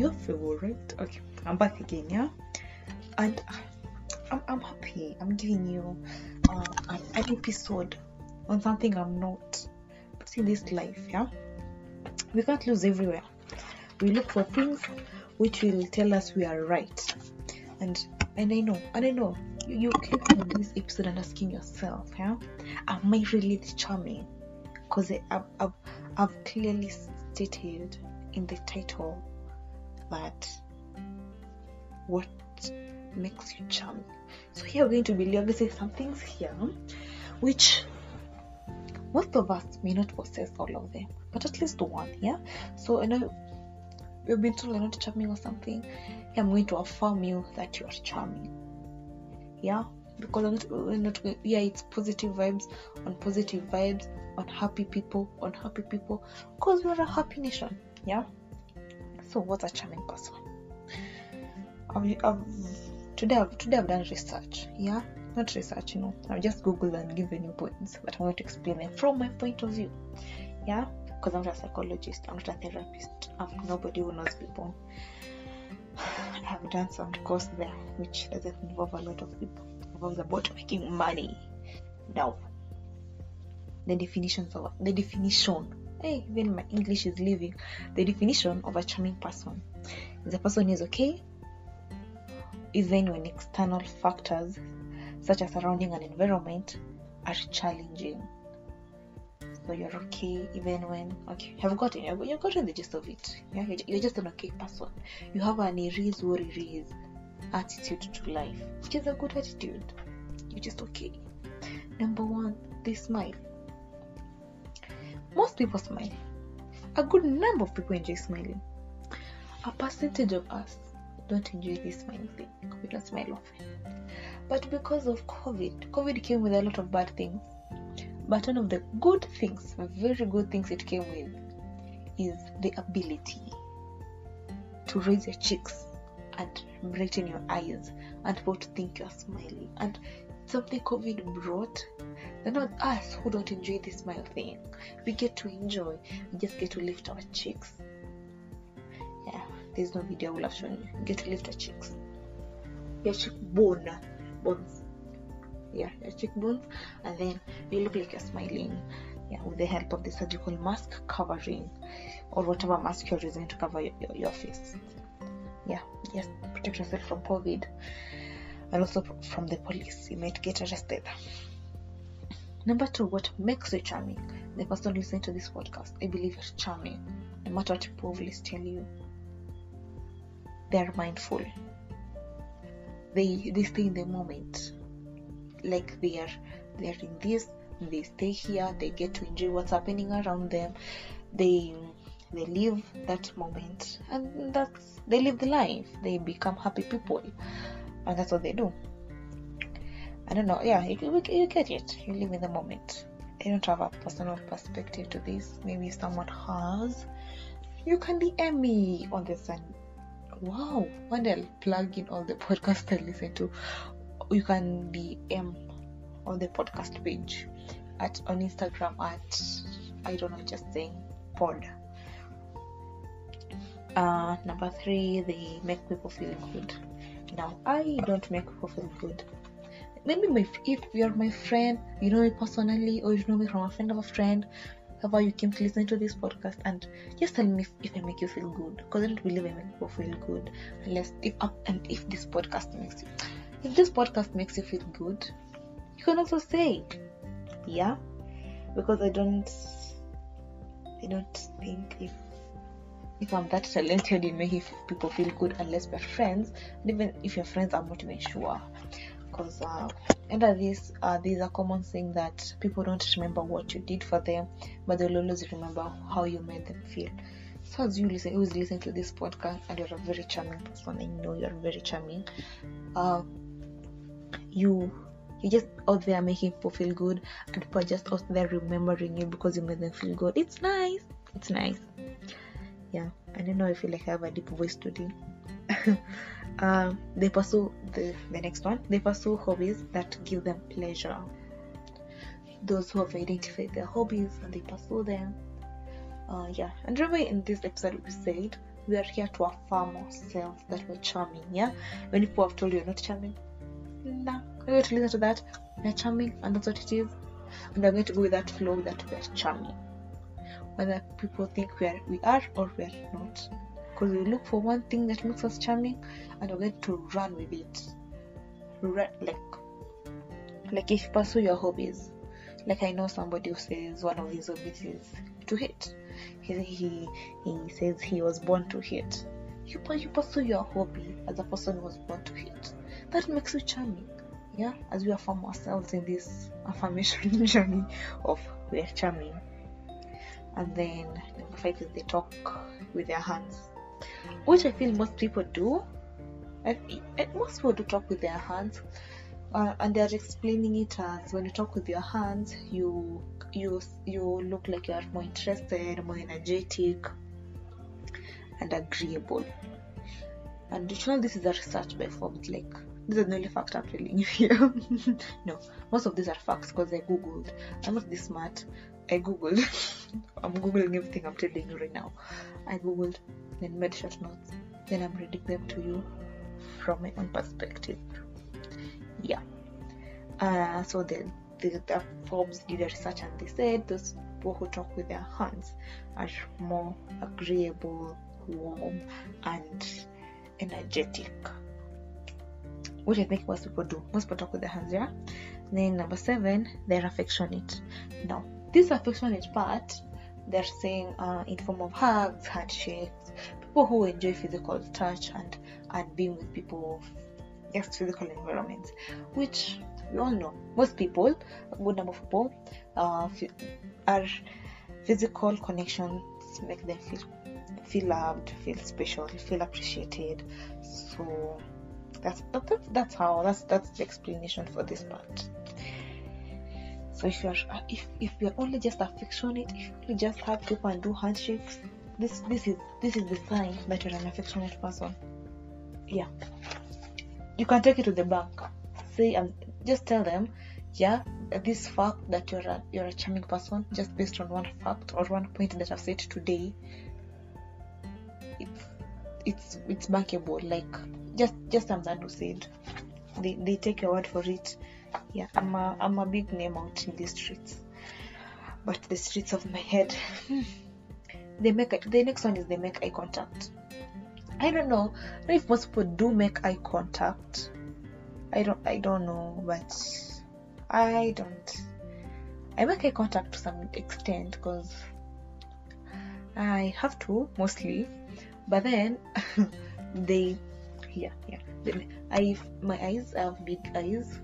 your favorite. Okay, I'm back again, yeah, and I'm, I'm happy. I'm giving you uh, an, an episode on something I'm not. But in this life, yeah, we can't lose everywhere. We look for things which will tell us we are right, and and I know, and I know you, clicking on this episode and asking yourself, yeah, am I really charming? Because I've, I've I've clearly stated in the title that what makes you charming. So here we're going to be obviously some things here which most of us may not possess all of them, but at least one, yeah. So I know you've been told you're not charming or something. I'm going to affirm you that you are charming. Yeah, because I'm not, we're not yeah, it's positive vibes on positive vibes on happy people on happy people because we're a happy nation. Yeah. So what's a charming person? I've, I've, today I've, today I've done research. Yeah, not research, you know. I've just googled and given you points, but I'm going to explain them from my point of view. Yeah, because I'm not a psychologist, I'm not a therapist, I'm nobody who knows people. I have done some course there, which doesn't involve a lot of people. It involves about making money. Now, the definitions of the definition. Hey, even my English is leaving. The definition of a charming person is a person who is okay even when external factors such as surrounding an environment are challenging. So you're okay even when okay you've gotten you've gotten the gist of it. Yeah, you're just an okay person. You have an what it is attitude to life, which is a good attitude. You're just okay. Number one, they smile. Most people smile. A good number of people enjoy smiling. A percentage of us don't enjoy this smiling thing. We don't smile often. But because of COVID, COVID came with a lot of bad things. But one of the good things, very good things it came with, is the ability to raise your cheeks and brighten your eyes and people to think you're smiling. And something COVID brought, they're not us who don't enjoy the smile thing. We get to enjoy, we just get to lift our cheeks. Yeah, there's no video I will have shown you. You get to lift your cheeks. Your cheekbone, bones. Yeah, your cheekbones, and then you look like you're smiling. Yeah, with the help of the surgical mask covering or whatever mask you're using to cover your, your, your face. Yeah, just protect yourself from COVID and also from the police. You might get arrested. Number two, what makes you charming? The person listening to this podcast, I believe you're charming. No matter what people always tell you, they are mindful. They they stay in the moment. Like they are they are in this, they stay here, they get to enjoy what's happening around them. They they live that moment and that's they live the life. They become happy people and that's what they do. I don't know. Yeah, you, you get it. You live in the moment. I don't have a personal perspective to this. Maybe someone has. You can DM me on the and wow, day I'll plug in all the podcasts I listen to. You can DM on the podcast page at on Instagram at I don't know, just saying pod. Uh, number three, they make people feel good. Now, I don't make people feel good. Maybe my, if you're my friend, you know me personally, or you know me from a friend of a friend, however you came to listen to this podcast, and just tell me if, if I make you feel good. Because I don't believe I make people feel good unless if and if this podcast makes you, if this podcast makes you feel good, you can also say, yeah, because I don't, I don't think if if I'm that talented in making people feel good unless we're friends. And even if you're friends, I'm not even sure. Because uh, under this, uh, there's a common thing that people don't remember what you did for them, but they'll always remember how you made them feel. So as you listen, always listening to this podcast, and you're a very charming person. I know you're very charming. Uh, you you're just out there making people feel good, and people are just out there remembering you because you made them feel good. It's nice. It's nice yeah i don't know i feel like i have a deep voice today um, they pursue the, the next one they pursue hobbies that give them pleasure those who have identified their hobbies and they pursue them uh, yeah and remember in this episode we said we are here to affirm ourselves that we're charming. Yeah, when people have told you you're not charming, nah, I'm going to listen to that. We're charming, and that's what it is. And I'm going to go with that flow that we're charming, whether people think we are, we are or we are not. Because we look for one thing that makes us charming, and we're going to run with it. Right, like, like if you pursue your hobbies. Like I know somebody who says one of his hobbies is to hit. He he he says he was born to hit. You you pursue your hobby as a person who was born to hit. That makes you charming. Yeah, as we affirm ourselves in this affirmation journey of we are charming. And then number five is they talk with their hands, which I feel most people do. And most people do talk with their hands, uh, and they're explaining it as when you talk with your hands, you you you look like you are more interested, more energetic, and agreeable. And you know this is a research by. Like this is the only fact I'm telling you here. no, most of these are facts because I googled. I'm not this smart. I googled. I'm googling everything I'm telling you right now. I googled, then made short notes, then I'm reading them to you from my own perspective. Yeah. Uh, so the, the, the Forbes did a research and they said those people who talk with their hands are more agreeable, warm, and energetic. Which I think most people do. Most people talk with their hands, yeah. Then number seven, they're affectionate. Now, this affectionate part, they're saying uh, in form of hugs, handshakes, people who enjoy physical touch and and being with people, just physical environments, which we all know most people, a good number of people, uh, are physical connections make them feel feel loved, feel special, feel appreciated. So that's that's that's how that's that's the explanation for this part. So if you're uh, if if you're only just affectionate, if you just hug people and do handshakes, this this is this is the sign that you're an affectionate person. Yeah, you can take it to the bank. Say and just tell them, yeah, this fact that you're a you're a charming person just based on one fact or one point that I've said today. It's it's it's bankable. Like just just that who said they they take your word for it. Yeah, I'm a I'm a big name out in the streets, but the streets of my head. Hmm, they make the next one is they make eye contact. I don't know if most people do make eye contact. I don't I don't know, but I don't. I make eye contact to some extent because I have to mostly, but then they yeah yeah I my eyes I have big eyes.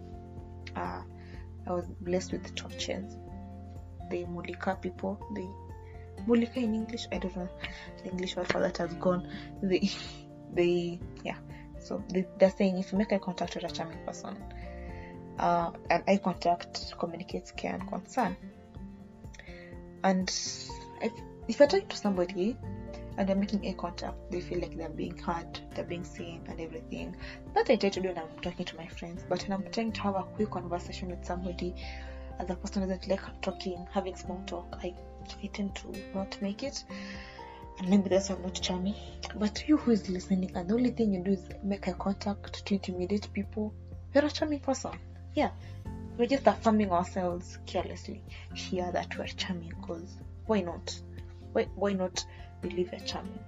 Uh, I was blessed with torches. The mulika people. the mulika in English. I don't know the English word for that has gone. They they yeah. So they, they're saying if you make eye contact with a charming person, uh, and eye contact communicates care and concern. And if, if you're talking to somebody and they're making eye contact, they feel like they're being heard, they're being seen, and everything. That I try to do when I'm talking to my friends. But when I'm trying to have a quick conversation with somebody, as a person doesn't like talking, having small talk, I, I tend to not make it. And maybe that's why I'm not charming. But you who is listening, and the only thing you do is make eye contact to intimidate people, you're a charming person. Yeah, we're just affirming ourselves carelessly here that we're charming because why not? Why, why not believe we're charming?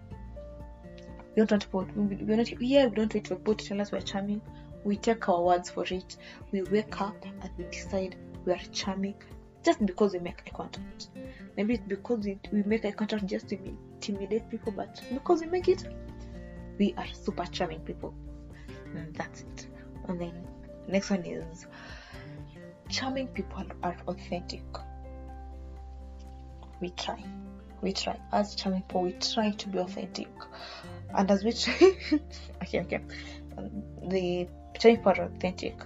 We don't want people, we're not, yeah, we don't wait for people to tell us we're charming. We take our words for it. We wake up and we decide we are charming just because we make eye contact. Maybe it's because we, we make eye contact just to intimidate people, but because we make it, we are super charming people. And that's it. And then next one is charming people are authentic. We try. We try. As charming people, we try to be authentic. And as we try, okay, okay. The charming people are authentic.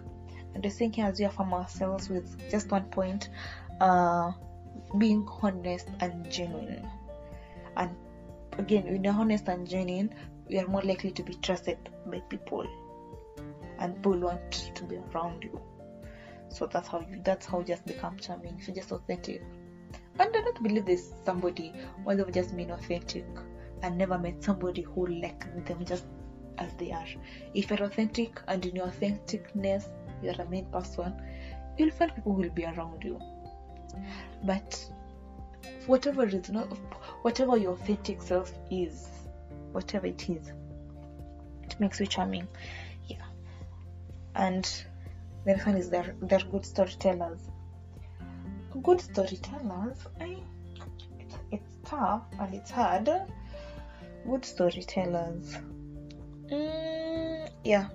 And the thing as we affirm ourselves with just one point, uh, being honest and genuine. And again, when you're honest and genuine, you are more likely to be trusted by people, and people want to be around you. So that's how you that's how you just become charming. If you're just authentic. And I don't believe there's somebody when they've just been authentic and never met somebody who like them just as they are. If you're authentic and in your authenticness, you're a main person, you'll find people will be around you. But for whatever reason, whatever your authentic self is, whatever it is, it makes you charming. Yeah. And the next one is they're, they're good storytellers. Good storytellers, I, it's, it's tough and it's hard. Good storytellers. Mm, yeah,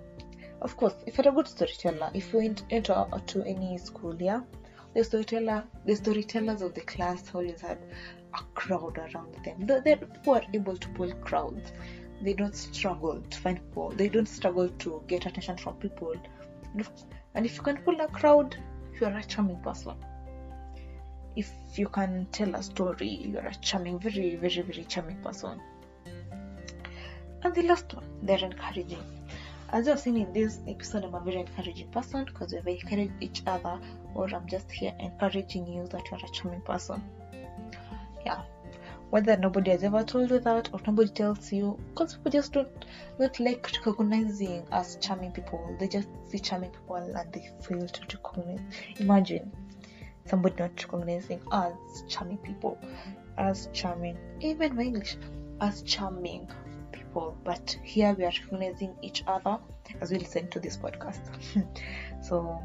of course. If you're a good storyteller, if you enter to any school, yeah, the storyteller, the storytellers of the class always had a crowd around them. They, the people able to pull crowds. They don't struggle to find people. They don't struggle to get attention from people. And if you can pull a crowd, you're a charming person. If you can tell a story, you're a charming, very, very, very charming person. And the last one, they're encouraging. As you have seen in this episode, I'm a very encouraging person because we encourage each other, or I'm just here encouraging you that you're a charming person. Yeah. Whether nobody has ever told you that or nobody tells you, because people just don't not like recognizing us charming people. They just see charming people and they fail to recognize. Imagine somebody not recognizing us charming people as charming. Even my English as charming people, but here we are recognizing each other as we listen to this podcast. so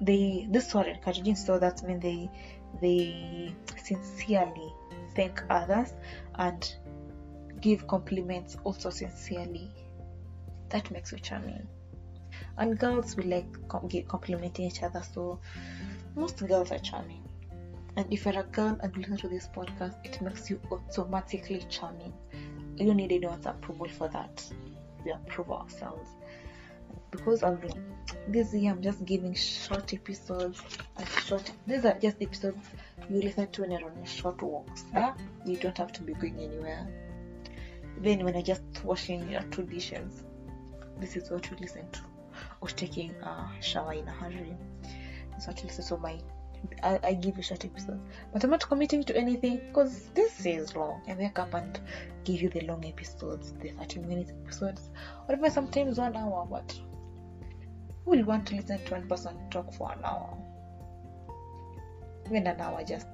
they this was encouraging so that means they they sincerely thank others and give compliments also sincerely. That makes you charming. And girls will like complimenting each other, so most girls are charming. And if you're a girl and listen to this podcast, it makes you automatically charming you don't need anyone's approval for that. We approve ourselves. Because I've been this year, I'm just giving short episodes. And short. These are just episodes you listen to when you're on short walks. Huh? You don't have to be going anywhere. Then when you're just washing your two dishes, this is what you listen to. Or taking a shower in a hurry. What you listen my I, I give you short episodes. But I'm not committing to anything because this is long. I wake up and give you the long episodes, the 30 minute episodes, or even sometimes one hour. But who will want to listen to one person talk for an hour? Even an hour, just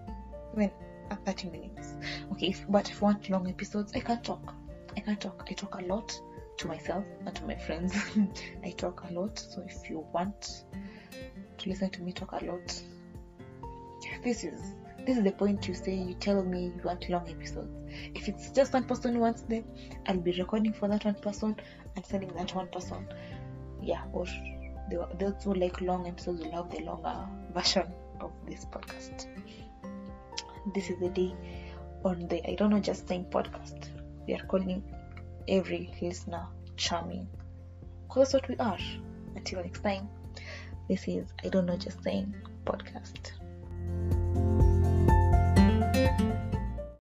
when at 30 minutes. Okay, if, but if you want long episodes, I can talk. I can talk. I talk a lot to myself and to my friends. I talk a lot. So if you want to listen to me talk a lot, this is this is the point you say you tell me you want long episodes. If it's just one person who wants them i'll be recording for that one person and sending that one person. Yeah or those who like long episodes will have the longer version of this podcast. This is the day on the i don't know just saying podcast. We are calling every listener charming. Because that's what we are. Until next time this is i don't know just saying podcast